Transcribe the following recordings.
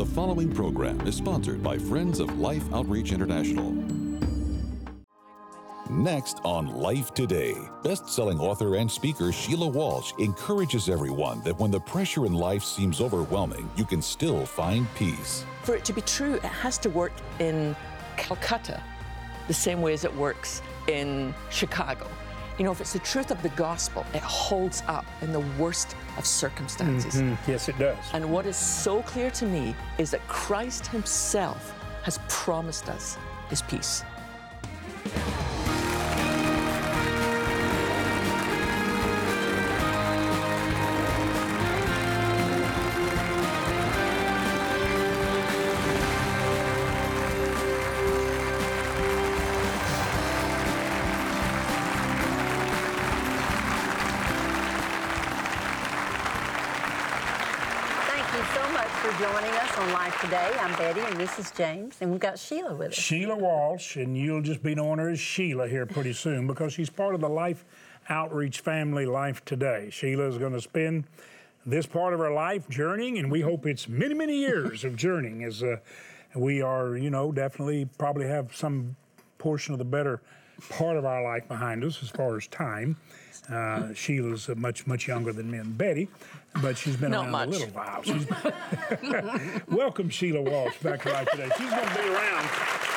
The following program is sponsored by Friends of Life Outreach International. Next on Life Today, best-selling author and speaker Sheila Walsh encourages everyone that when the pressure in life seems overwhelming, you can still find peace. For it to be true, it has to work in Calcutta the same way as it works in Chicago. You know, if it's the truth of the gospel, it holds up in the worst of circumstances. Mm-hmm. Yes, it does. And what is so clear to me is that Christ Himself has promised us His peace. Joining us on Life Today. I'm Betty and this is James, and we've got Sheila with us. Sheila Walsh, and you'll just be knowing her as Sheila here pretty soon because she's part of the Life Outreach family Life Today. Sheila is going to spend this part of her life journeying, and we hope it's many, many years of journeying as uh, we are, you know, definitely probably have some portion of the better part of our life behind us as far as time. Uh, Sheila's uh, much, much younger than me and Betty, but she's been Not around much. a little while. She's Welcome, Sheila Walsh, back to life today. She's going to be around.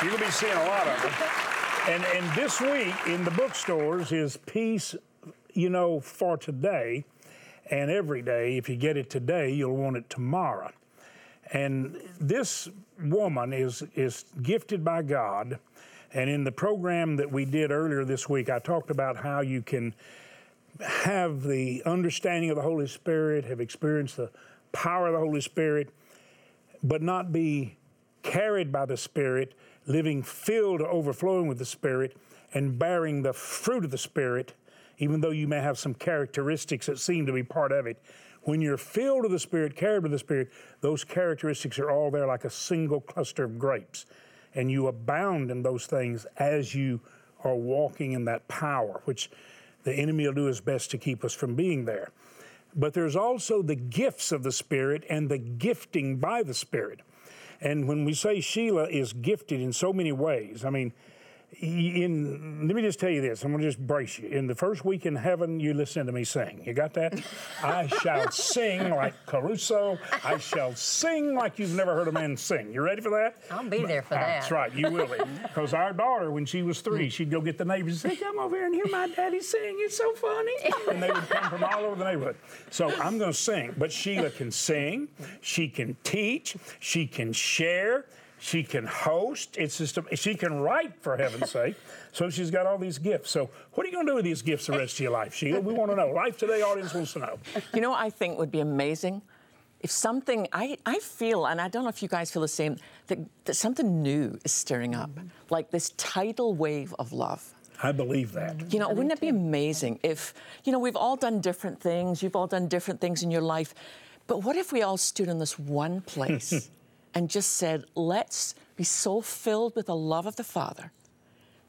You're going to be seeing a lot of her. And, and this week in the bookstores is Peace, you know, for today and every day. If you get it today, you'll want it tomorrow. And this woman is, is gifted by God. And in the program that we did earlier this week, I talked about how you can have the understanding of the Holy Spirit, have experienced the power of the Holy Spirit, but not be carried by the Spirit, living filled to overflowing with the Spirit, and bearing the fruit of the Spirit, even though you may have some characteristics that seem to be part of it. When you're filled with the Spirit, carried with the Spirit, those characteristics are all there like a single cluster of grapes. And you abound in those things as you are walking in that power, which the enemy will do his best to keep us from being there. But there's also the gifts of the Spirit and the gifting by the Spirit. And when we say Sheila is gifted in so many ways, I mean, in let me just tell you this. I'm going to just brace you. In the first week in heaven, you listen to me sing. You got that? I shall sing like Caruso. I shall sing like you've never heard a man sing. You ready for that? I'll be there for that. That's right. You will be. Because our daughter, when she was three, she'd go get the neighbors and say, "Come over here and hear my daddy sing. It's so funny." And they would come from all over the neighborhood. So I'm going to sing. But Sheila can sing. She can teach. She can share. She can host. It's just a, she can write for heaven's sake. So she's got all these gifts. So what are you going to do with these gifts the rest of your life, Sheila? We want to know. Life Today audience wants to know. You know, what I think would be amazing if something I, I feel, and I don't know if you guys feel the same, that, that something new is stirring up, mm-hmm. like this tidal wave of love. I believe that. You know, wouldn't it be amazing if, you know, we've all done different things, you've all done different things in your life, but what if we all stood in this one place and just said, let's be so filled with the love of the Father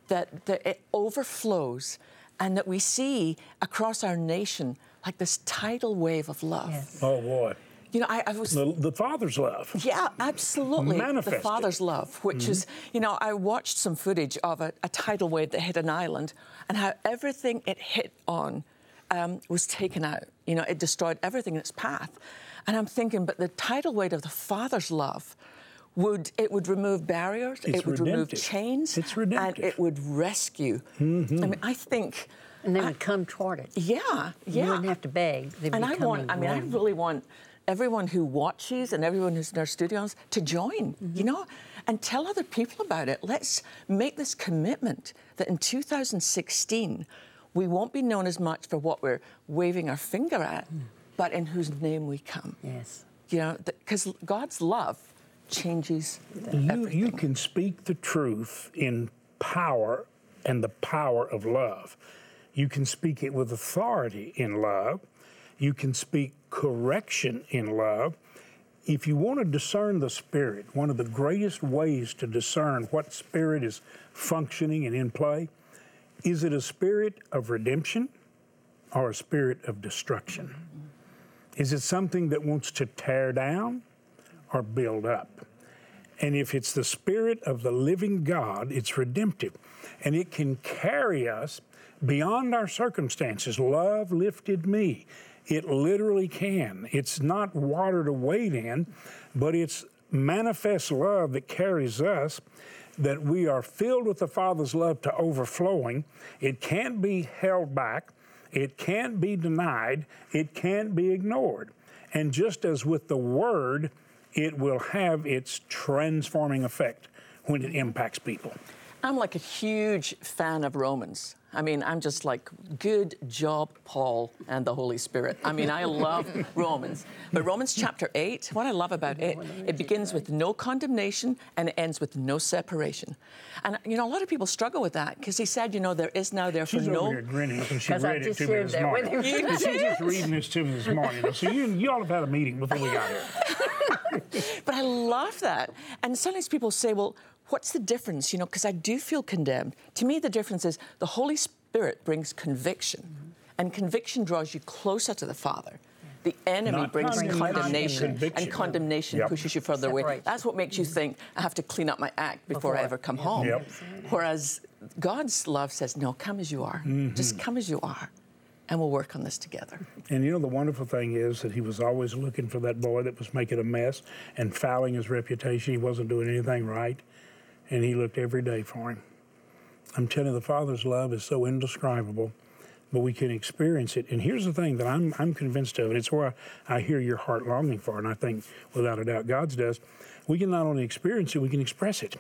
that, that it overflows and that we see across our nation like this tidal wave of love. Yes. Oh boy. You know, I, I was The, the Father's love. yeah, absolutely. Manifested. The Father's love, which is, you know, I watched some footage of a, a tidal wave that hit an island and how everything it hit on um, was taken out. You know, it destroyed everything in its path. And I'm thinking, but the tidal wave of the Father's love would it would remove barriers, It's it would remove chains, It's and it would rescue. Mm-hmm. I mean, I think, And they would come toward it. yeah, yeah. You wouldn't have to beg. They'd And be I want, I mean, I really want everyone who watches and everyone who's in our studios to join, you mm-hmm. know, and tell other people about it. Let's make this commitment that in 2016, we won't be known as much for what we're waving our finger at, mm. But in whose name we come. Yes. You know, because God's love changes You, everything. you can speak the truth in power and the power of love. You can speak it with authority in love. You can speak correction in love. If you want to discern the Spirit, one of the greatest ways to discern what Spirit is functioning and in play is it a spirit of redemption or a spirit of destruction? Is it something that wants to tear down or build up. And if it's the Spirit of the living God, it's redemptive. And it can carry us beyond our circumstances. Love lifted me. It literally can. It's not water to wade in, but it's manifest love that carries us, that we are filled with the Father's love to overflowing. It can't be held back, it can't be denied, it can't be ignored. And just as with the Word, it will have its transforming effect when it impacts people. I'm like a huge fan of Romans. I mean, I'm just like, good job, Paul and the Holy Spirit. I mean, I love Romans. But Romans chapter 8, what I love about it, it begins with no condemnation and it ends with no separation. And, you know, a lot of people struggle with that because he said, you know, there is now therefore She's no. over here grinning because she 'Cause I read it just to me this morning. him. You She's just reading this to me this morning. So you, you all have had a meeting before we got here. But I love that. And sometimes people say, well, what's the difference? You know, because I do feel condemned. To me, the difference is the Holy Spirit brings conviction, and conviction draws you closer to the Father. The enemy Not brings condemnation, condemnation, conviction. and condemnation Yep. pushes you further away. That's what makes you think I have to clean up my act before, I ever come Yeah. home. Yep. Whereas God's love says, no, come as you are. Mm-hmm. Just come as you are, and we'll work on this together. And you know, the wonderful thing is that he was always looking for that boy that was making a mess and fouling his reputation. He wasn't doing anything right. And he looked every day for him. I'm telling you, the Father's love is so indescribable, but we can experience it. And here's the thing that I'm, I'm convinced of, and it's where I hear your heart longing for, and I think without a doubt God's does. We can not only experience it, we can express it.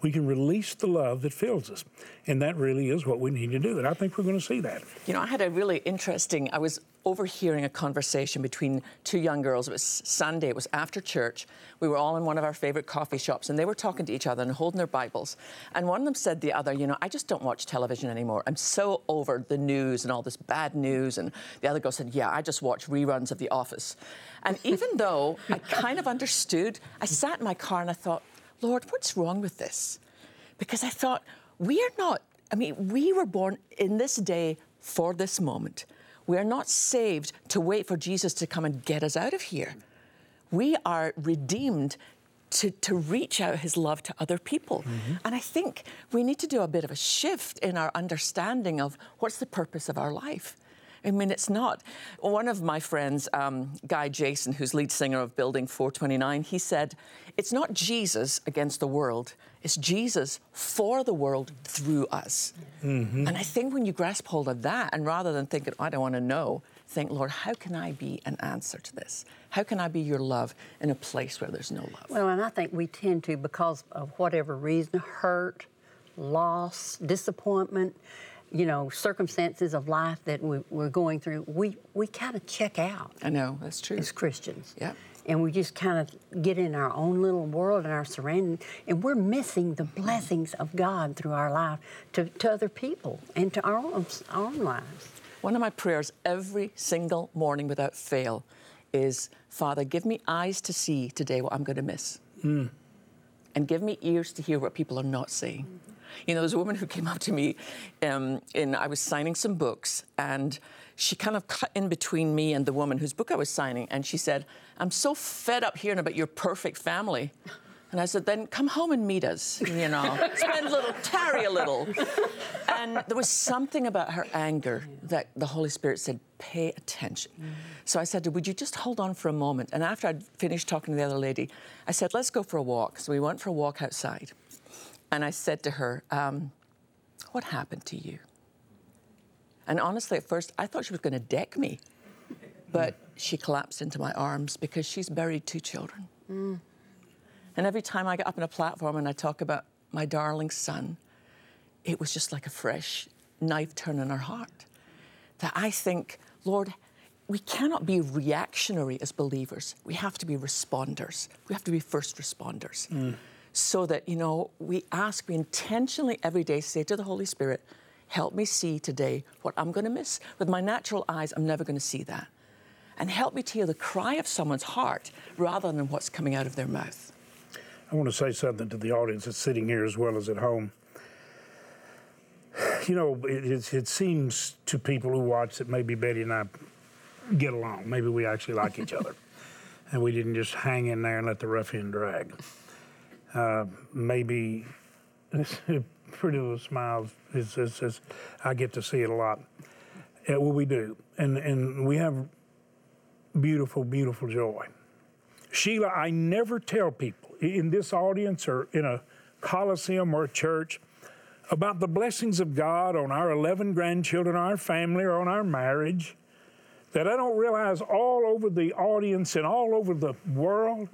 We can release the love that fills us. And that really is what we need to do. And I think we're going to see that. You know, I had a really interesting, I was overhearing a conversation between two young girls. It was Sunday, it was after church. We were all in one of our favorite coffee shops and they were talking to each other and holding their Bibles. And one of them said the other, You know, I just don't watch television anymore. I'm so over the news and all this bad news. And the other girl said, Yeah, I just watch reruns of The Office. And even though I kind of understood, I sat in my car and I thought, Lord, what's wrong with this? Because I thought, we are not, I mean, we were born in this day for this moment. We are not saved to wait for Jesus to come and get us out of here. We are redeemed to, to reach out his love to other people. Mm-hmm. And I think we need to do a bit of a shift in our understanding of what's the purpose of our life. I mean, it's not. One of my friends, um, Guy Jason, who's lead singer of Building 429, he said, It's not Jesus against the world, it's Jesus for the world through us. And I think when you grasp hold of that, and rather than thinking, I don't want to know, think, Lord, how can I be an answer to this? How can I be your love in a place where there's no love? Well, and I think we tend to, because of whatever reason, hurt, loss, disappointment, you know, circumstances of life that we, we're going through, we, we kind of check out I know, that's true. as Christians. Yeah. And we just kind of get in our own little world and our surroundings, and we're missing the blessings of God through our life to, to other people and to our own, our own lives. One of my prayers every single morning without fail is Father, give me eyes to see today what I'm going to miss. Mm. And give me ears to hear what people are not saying. You know, there's a woman who came up to me, um, and I was signing some books, and she kind of cut in between me and the woman whose book I was signing, and she said, I'm so fed up hearing about your perfect family. And I said, then come home and meet us, you know, spend a little, tarry a little. And there was something about her anger that the Holy Spirit said, pay attention. So I said, would you just hold on for a moment? And after I'd finished talking to the other lady, I said, let's go for a walk. So we went for a walk outside. And I said to her, um, what happened to you? And honestly, at first, I thought she was going to deck me. But she collapsed into my arms because she's buried two children. And every time I get up on a platform and I talk about my darling son, it was just like a fresh knife turn in our heart. That I think, Lord, we cannot be reactionary as believers. We have to be responders. We have to be first responders. So that, you know, we ask, we intentionally every day say to the Holy Spirit, help me see today what I'm going to miss. With my natural eyes, I'm never going to see that. And help me to hear the cry of someone's heart rather than what's coming out of their mouth. I want to say something to the audience that's sitting here as well as at home. You know, it, it, it seems to people who watch that maybe Betty and I get along. Maybe we actually like each other. and we didn't just hang in there and let the end drag. Uh, maybe pretty little smiles is, I get to see it a lot. Yeah, well, we do, and and we have beautiful, beautiful joy. Sheila, I never tell people in this audience or in a coliseum or a church about the blessings of God on our 11 grandchildren, our family, or on our marriage that I don't realize all over the audience and all over the world,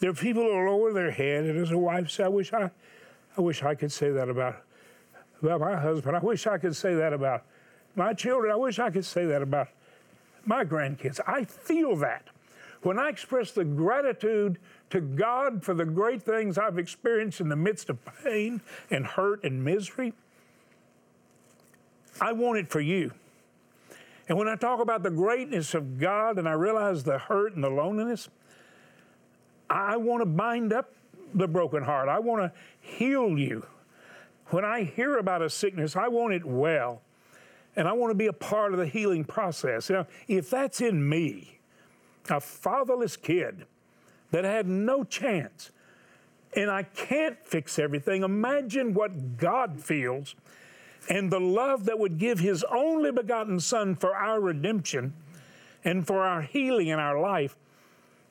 there are people who lower their head, and as a wife I wish I, I wish I could say that about, about my husband. I wish I could say that about my children. I wish I could say that about my grandkids. I feel that. When I express the gratitude to God for the great things I've experienced in the midst of pain and hurt and misery, I want it for you. And when I talk about the greatness of God and I realize the hurt and the loneliness, I want to bind up the broken heart. I want to heal you. When I hear about a sickness, I want it well. And I want to be a part of the healing process. Now, if that's in me, a fatherless kid that had no chance, and I can't fix everything, imagine what God feels and the love that would give his only begotten Son for our redemption and for our healing in our life,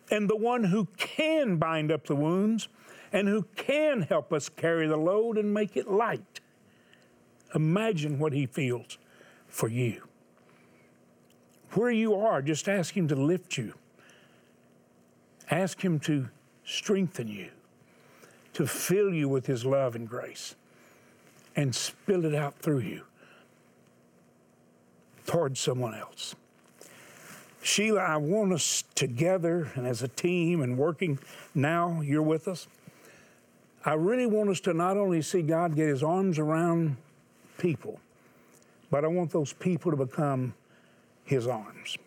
and the one who can bind up the wounds and who can help us carry the load and make it light. Imagine what he feels for you. Where you are, just ask him to lift you. Ask him to strengthen you, to fill you with his love and grace and spill it out through you towards someone else. Sheila, I want us together and as a team and working now, you're with us. I really want us to not only see God get his arms around people, but I want those people to become his arms.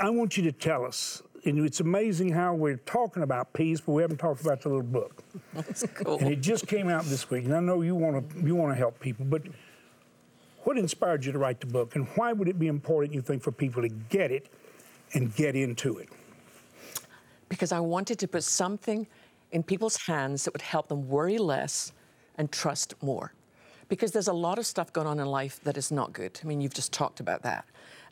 I want you to tell us and it's amazing how we're talking about peace, but we haven't talked about the little book. That's cool. And it just came out this week, and I know you want to you want to help people, but what inspired you to write the book, and why would it be important, you think, for people to get it and get into it? Because I wanted to put something in people's hands that would help them worry less and trust more. Because there's a lot of stuff going on in life that is not good. I mean, you've just talked about that.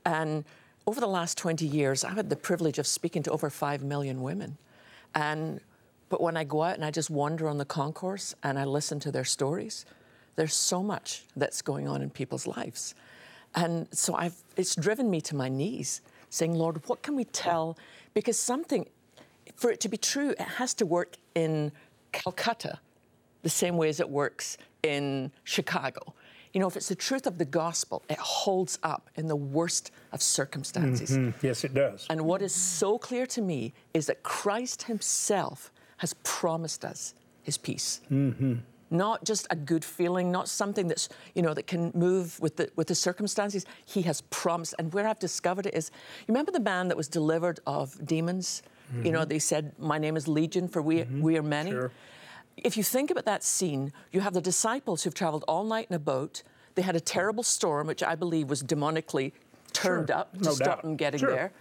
And over the last 20 years, I've had the privilege of speaking to over 5 million women. And but when I go out and I just wander on the concourse and I listen to their stories, there's so much that's going on in people's lives. And so I've, it's driven me to my knees, saying, Lord, what can we tell? Because something, for it to be true, it has to work in Calcutta the same way as it works in Chicago. You know, if it's the truth of the gospel, it holds up in the worst of circumstances. Mm-hmm. Yes, it does. And what is so clear to me is that Christ Himself has promised us His peace. Mm-hmm. Not just a good feeling, not something that's you know that can move with the with the circumstances. He has promised, and where I've discovered it is, you remember the man that was delivered of demons. Mm-hmm. You know, they said, "My name is Legion, for we we are many." Sure if you think about that scene, you have the disciples who've traveled all night in a boat. They had a terrible storm, which I believe was demonically turned sure. up to no stop doubt. them getting sure. there.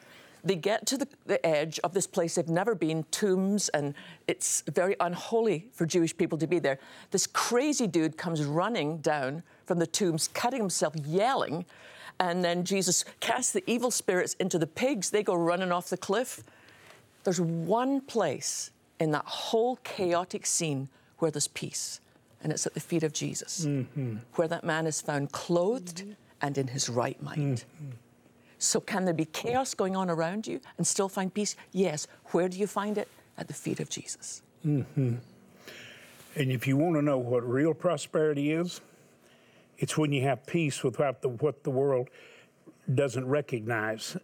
They get to the, the, edge of this place they've never been, tombs, and it's very unholy for Jewish people to be there. This crazy dude comes running down from the tombs, cutting himself, yelling, and then Jesus casts the evil spirits into the pigs. They go running off the cliff. There's one place in that whole chaotic scene where there's peace. And it's at the feet of Jesus, mm-hmm. where that man is found clothed mm-hmm. and in his right mind. Mm-hmm. So, can there be chaos going on around you and still find peace? Yes. Where do you find it? At the feet of Jesus. Mm-hmm. And if you want to know what real prosperity is, it's when you have peace without the, what the world doesn't recognize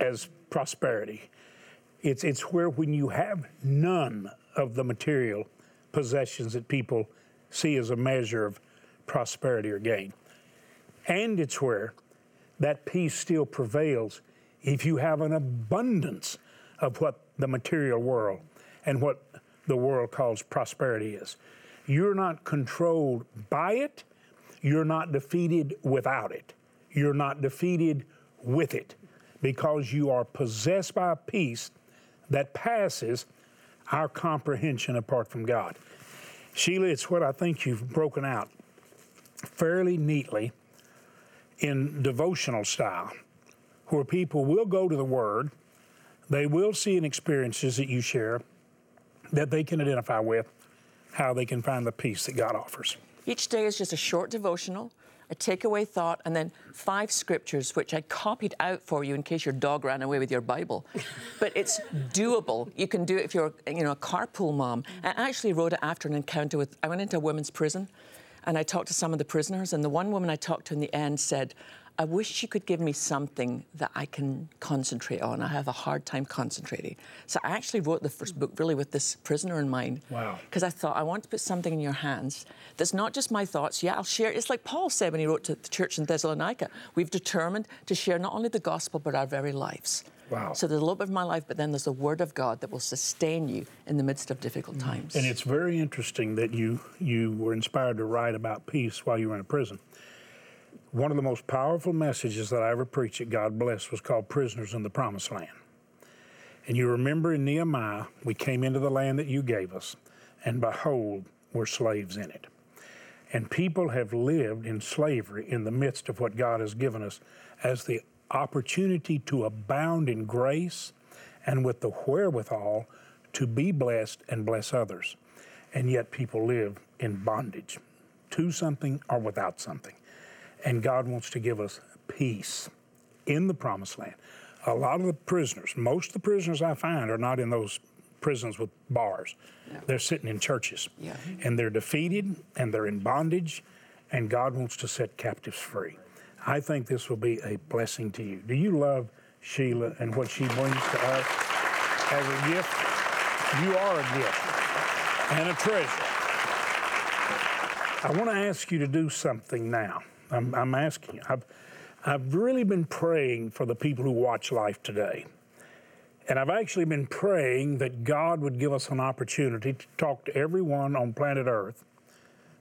as prosperity. It's, it's where when you have none of the material possessions that people see as a measure of prosperity or gain. And it's where that peace still prevails if you have an abundance of what the material world and what the world calls prosperity is. You're not controlled by it, you're not defeated without it, you're not defeated with it because you are possessed by a peace that passes our comprehension apart from God. Sheila, it's what I think you've broken out fairly neatly in devotional style, where people will go to the Word, they will see in experiences that you share that they can identify with, how they can find the peace that God offers. Each day is just a short devotional, a takeaway thought, and then five scriptures, which I copied out for you in case your dog ran away with your Bible. but it's doable. You can do it if you're, you know, a carpool mom. I actually wrote it after an encounter with. I went into a women's prison, and I talked to some of the prisoners, and the one woman I talked to in the end said, I wish you could give me something that I can concentrate on. I have a hard time concentrating. So I actually wrote the first book really with this prisoner in mind. Wow. Because I thought I want to put something in your hands that's not just my thoughts. Yeah, I'll share. It's like Paul said when he wrote to the church in Thessalonica. We've determined to share not only the gospel but our very lives. Wow. So there's a little bit of my life, but then there's the word of God that will sustain you in the midst of difficult mm. times. And it's very interesting that you you were inspired to write about peace while you were in prison. One of the most powerful messages that I ever preached at God Bless was called Prisoners in the Promised Land. And you remember in Nehemiah, we came into the land that you gave us, and behold, we're slaves in it. And people have lived in slavery in the midst of what God has given us as the opportunity to abound in grace and with the wherewithal to be blessed and bless others. And yet people live in bondage to something or without something. And God wants to give us peace in the promised land. A lot of the prisoners, most of the prisoners I find are not in those prisons with bars. They're sitting in churches. Yeah. And they're defeated and they're in bondage, and God wants to set captives free. I think this will be a blessing to you. Do you love Sheila and what she brings to us as a gift? You are a gift and a treasure. I want to ask you to do something now. I'm, I'm asking you. I've, I've really been praying for the people who watch life today. And I've actually been praying that God would give us an opportunity to talk to everyone on planet Earth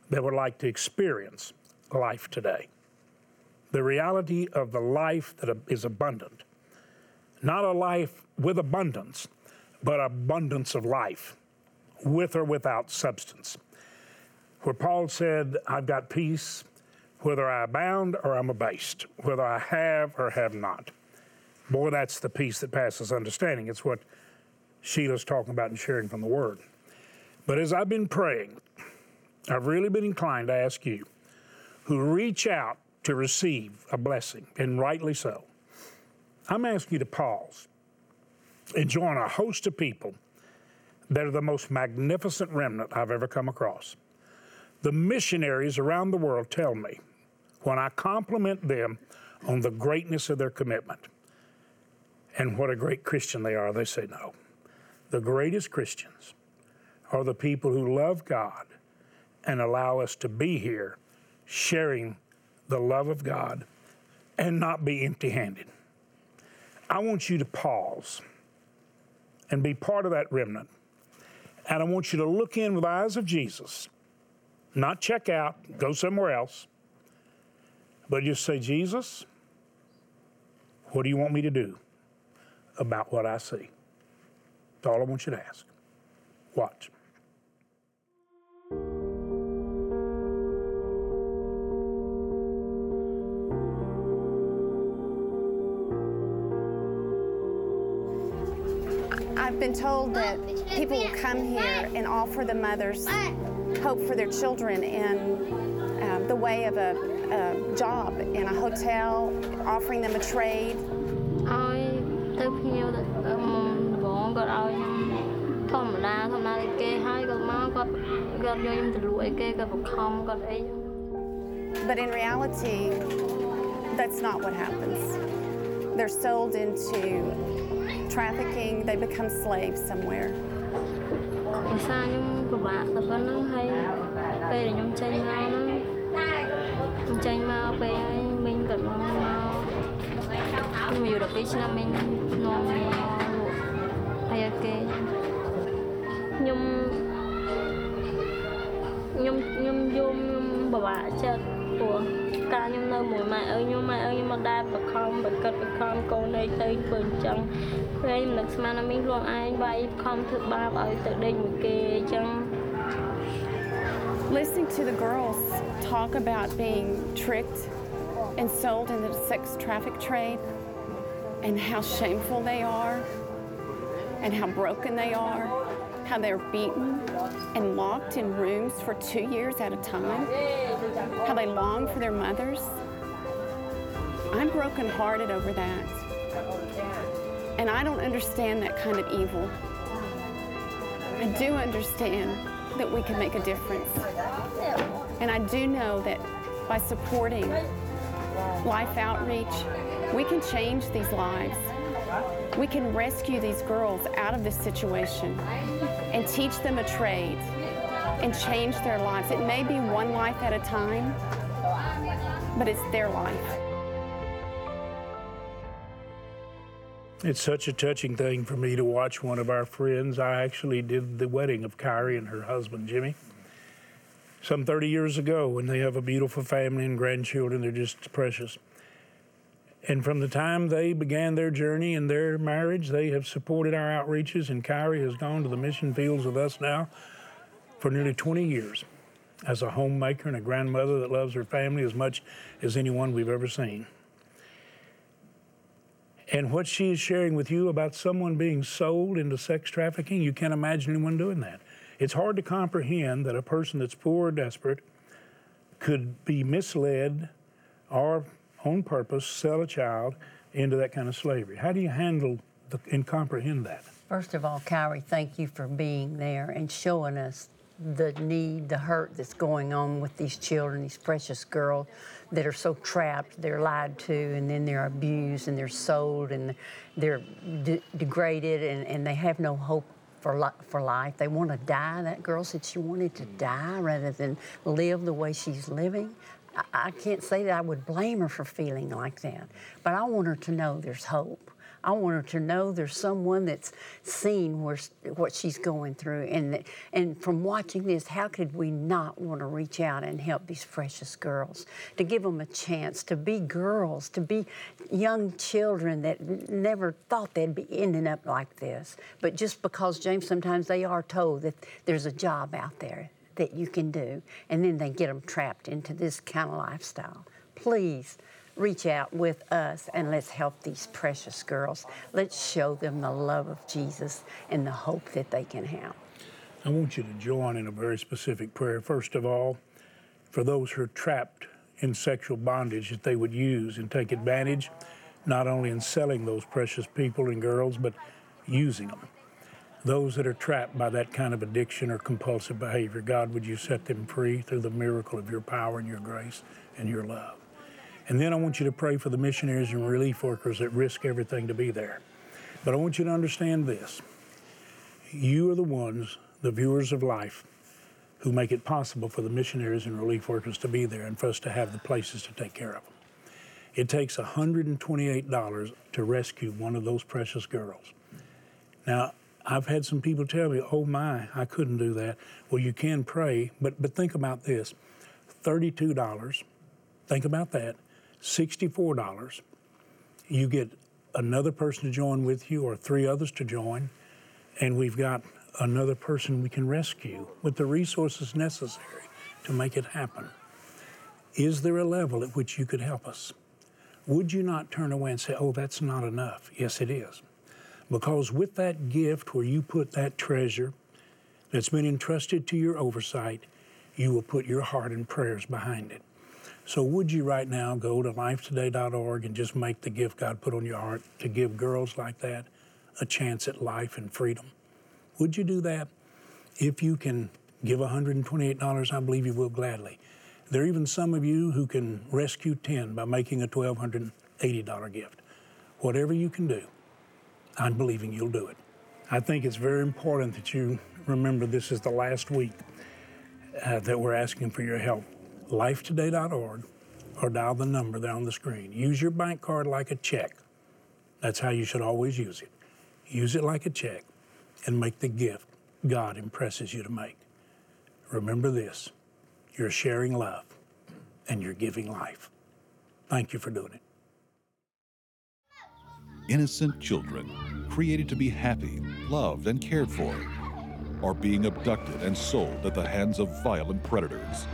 that would like to experience life today. The reality of the life that is abundant. Not a life with abundance, but abundance of life, with or without substance. Where Paul said, I've got peace whether I abound or I'm abased, whether I have or have not. Boy, that's the peace that passes understanding. It's what Sheila's talking about and sharing from the Word. But as I've been praying, I've really been inclined to ask you who reach out to receive a blessing, and rightly so. I'm asking you to pause and join a host of people that are the most magnificent remnant I've ever come across. The missionaries around the world tell me when I compliment them on the greatness of their commitment and what a great Christian they are, they say no. The greatest Christians are the people who love God and allow us to be here sharing the love of God and not be empty handed. I want you to pause and be part of that remnant. And I want you to look in with eyes of Jesus, not check out, go somewhere else, but just say, Jesus, what do you want me to do about what I see? That's all I want you to ask. Watch. been told that people will come here and offer the mothers hope for their children in um, the way of a, a job in a hotel, offering them a trade. ឲ្យទៅភ្ញៀវទៅមុំដំបងគាត់ឲ្យខ្ញុំធម្មតាធម្មតាដូចគេហើយគាត់មកគាត់គាត់យកខ្ញុំទៅលក់អីគេគាត់បង្ខំគាត់អីចឹង But in reality, that's not what happens. They're sold into trafficking, they become slaves somewhere. ភាសាខ្ញុំពិបាកតែប៉ុណ្្នឹងហើយពេលដែលខ្ញុំចេញមកហ្នឹងខ្ញុំចេញមកពេលហើយមីងគាត់មកមកខ្ញុំអាយុ12ឆ្នាំមីងនាំមកលក់ហើយឲ្យគេខ្ញុំខ្ញុំខ្ញុំយំខ្ញុំ ពិបាកចិត្ត ព្រោះការខ្ញុំនៅមួយម៉ែឪខ្ញុំម៉ែឪខ្ញុំមកដែរបខំបកិតបខំកូនឯងទៅធ្វើអញ្ចឹងពេលខ្ញុំនឹកស្មានថាមីងខ្លួនឯងបាយខំធ្វើបាបឲ្យទៅដេកមួយគេអញ្ចឹង Listening to the girls talk about being tricked and sold into the sex traffic trade and how shameful they are and how broken they are, how they're beaten and locked in rooms for two years at a time, how they long for their mothers. I'm brokenhearted over that. And I don't understand that kind of evil. I do understand that we can make a difference. And I do know that by supporting Life Outreach, we can change these lives. We can rescue these girls out of this situation and teach them a trade and change their lives. It may be one life at a time, but it's their life. It's such a touching thing for me to watch one of our friends. I actually did the wedding of Kyrie and her husband, Jimmy, some 30 years ago, and they have a beautiful family and grandchildren. They're just precious. And from the time they began their journey and their marriage, they have supported our outreaches, and Kyrie has gone to the mission fields with us now for nearly 20 years as a homemaker and a grandmother that loves her family as much as anyone we've ever seen. And what she is sharing with you about someone being sold into sex trafficking, you can't imagine anyone doing that. It's hard to comprehend that a person that's poor or desperate could be misled or on purpose sell a child into that kind of slavery. How do you handle the, and comprehend that? First of all, Kyrie, thank you for being there and showing us the need, the hurt that's going on with these children, these precious girls that are so trapped, they're lied to, and then they're abused and they're sold and they're de- degraded and, and they have no hope for, li- for life. They want to die. That girl said she wanted to die rather than live the way she's living. I, can't say that I would blame her for feeling like that, but I want her to know there's hope. I want her to know there's someone that's seen where, what she's going through. And, and from watching this, how could we not want to reach out and help these precious girls? To give them a chance to be girls, to be young children that never thought they'd be ending up like this. But just because, James, sometimes they are told that there's a job out there that you can do, and then they get them trapped into this kind of lifestyle. Please reach out with us and let's help these precious girls. Let's show them the love of Jesus and the hope that they can have. I want you to join in a very specific prayer. First of all, for those who are trapped in sexual bondage, that they would use and take advantage, not only in selling those precious people and girls, but using them. Those that are trapped by that kind of addiction or compulsive behavior, God, would you set them free through the miracle of your power and your grace and your love? And then I want you to pray for the missionaries and relief workers that risk everything to be there. But I want you to understand this you are the ones, the viewers of life, who make it possible for the missionaries and relief workers to be there and for us to have the places to take care of them. It takes $128 to rescue one of those precious girls. Now, I've had some people tell me, oh my, I couldn't do that. Well, you can pray, but, but think about this $32, think about that, $64. You get another person to join with you or three others to join, and we've got another person we can rescue with the resources necessary to make it happen. Is there a level at which you could help us? Would you not turn away and say, oh, that's not enough? Yes, it is. Because with that gift where you put that treasure that's been entrusted to your oversight, you will put your heart and prayers behind it. So, would you right now go to lifetoday.org and just make the gift God put on your heart to give girls like that a chance at life and freedom? Would you do that? If you can give $128, I believe you will gladly. There are even some of you who can rescue 10 by making a $1,280 gift. Whatever you can do, I'm believing you'll do it. I think it's very important that you remember this is the last week uh, that we're asking for your help. Lifetoday.org or dial the number there on the screen. Use your bank card like a check. That's how you should always use it. Use it like a check and make the gift God impresses you to make. Remember this you're sharing love and you're giving life. Thank you for doing it. Innocent children, created to be happy, loved, and cared for, are being abducted and sold at the hands of violent predators.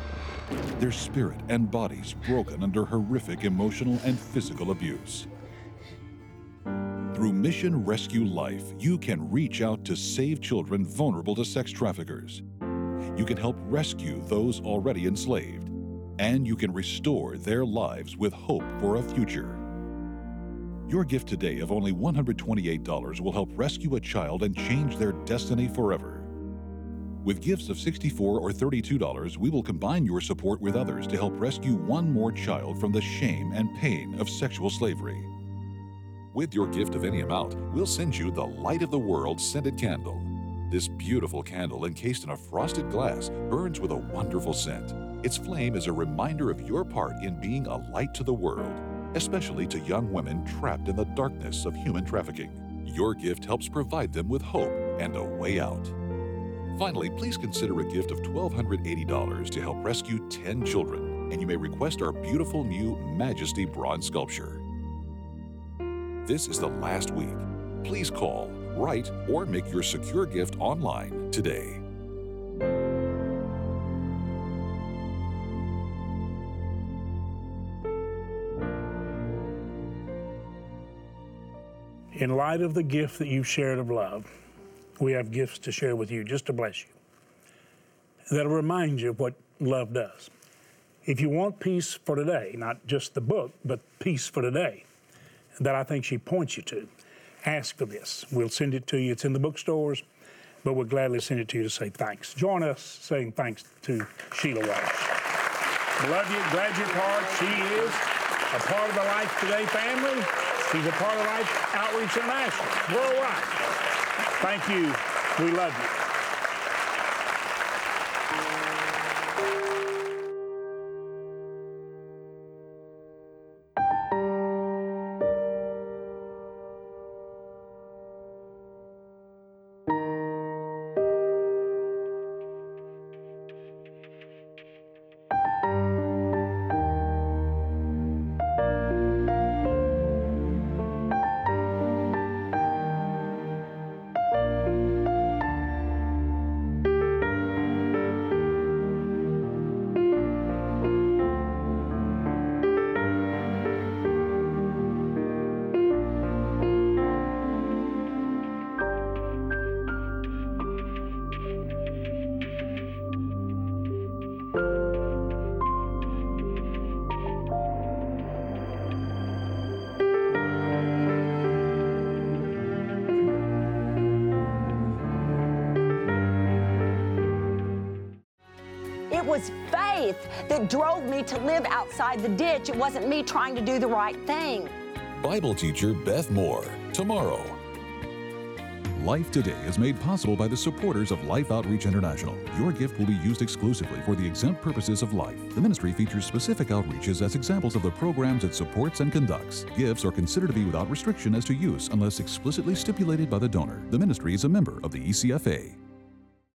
Their spirit and bodies broken under horrific emotional and physical abuse. Through Mission Rescue Life, you can reach out to save children vulnerable to sex traffickers. You can help rescue those already enslaved, and you can restore their lives with hope for a future. Your gift today of only $128 will help rescue a child and change their destiny forever. With gifts of 64 or $32, we will combine your support with others to help rescue one more child from the shame and pain of sexual slavery. With your gift of any amount, we'll send you the Light of the World scented candle. This beautiful candle, encased in a frosted glass, burns with a wonderful scent. Its flame is a reminder of your part in being a light to the world, especially to young women trapped in the darkness of human trafficking. Your gift helps provide them with hope and a way out. Finally, please consider a gift of $1,280 to help rescue 10 children, and you may request our beautiful new Majesty bronze sculpture. This is the last week. Please call, write, or make your secure gift online today. In light of the gift that you've shared of love, we have gifts to share with you just to bless you. That'll remind you of what love does. If you want peace for today, not just the book, but peace for today, that I think she points you to, ask for this. We'll send it to you. It's in the bookstores, but we'll gladly send it to you to say thanks. Join us saying thanks to Sheila Walsh. Love you. Glad you're part. She is a part of the Life Today family. She's a part of Life Outreach International worldwide. Thank you. We love you. Was faith that drove me to live outside the ditch. It wasn't me trying to do the right thing. Bible teacher Beth Moore, tomorrow. Life Today is made possible by the supporters of Life Outreach International. Your gift will be used exclusively for the exempt purposes of life. The ministry features specific outreaches as examples of the programs it supports and conducts. Gifts are considered to be without restriction as to use unless explicitly stipulated by the donor. The ministry is a member of the ECFA.